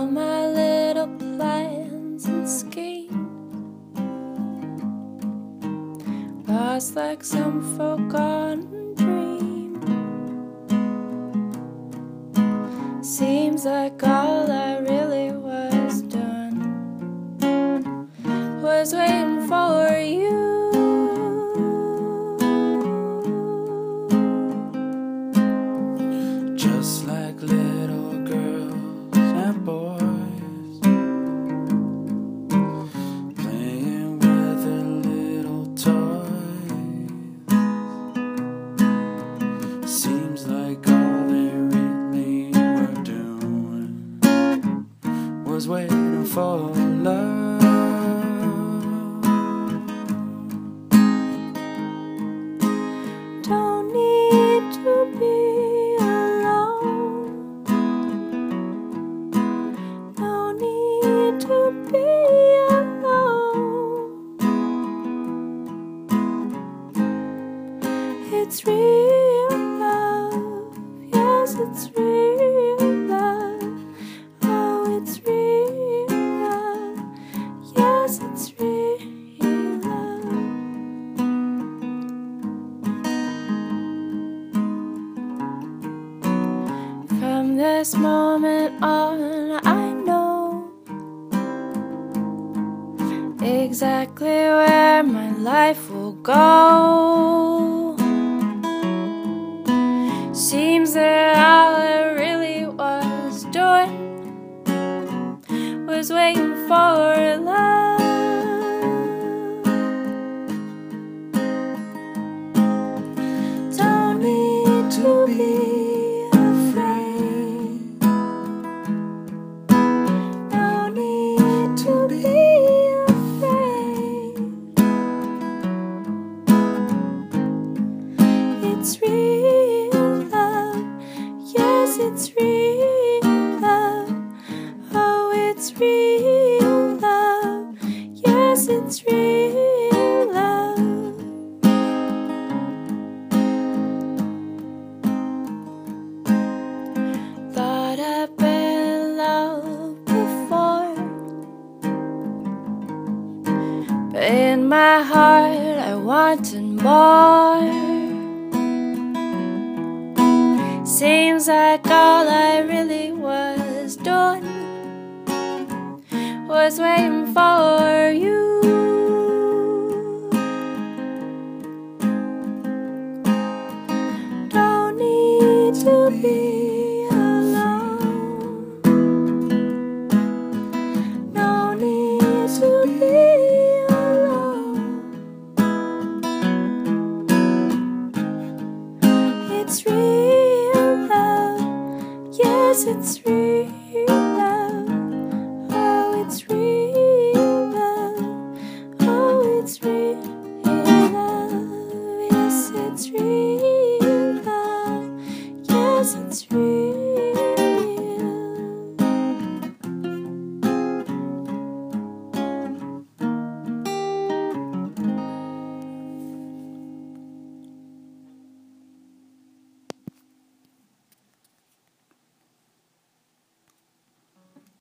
all my little plans and schemes. Lost like some forgotten dream. Seems like all was waiting for love. Don't need to be alone. No need to be alone. It's real this moment on, I know exactly where my life will go. Seems that all I really was doing was waiting for it's real love. Oh, it's real love. Yes, it's real love. Thought I'd been before, but in my heart I wanted more. Seems like all I really was doing was waiting for you. Don't need to be alone. No need to be alone. It's real love. Oh, it's real love. Oh, it's real love. Yes, it's real love. Yes, it's real.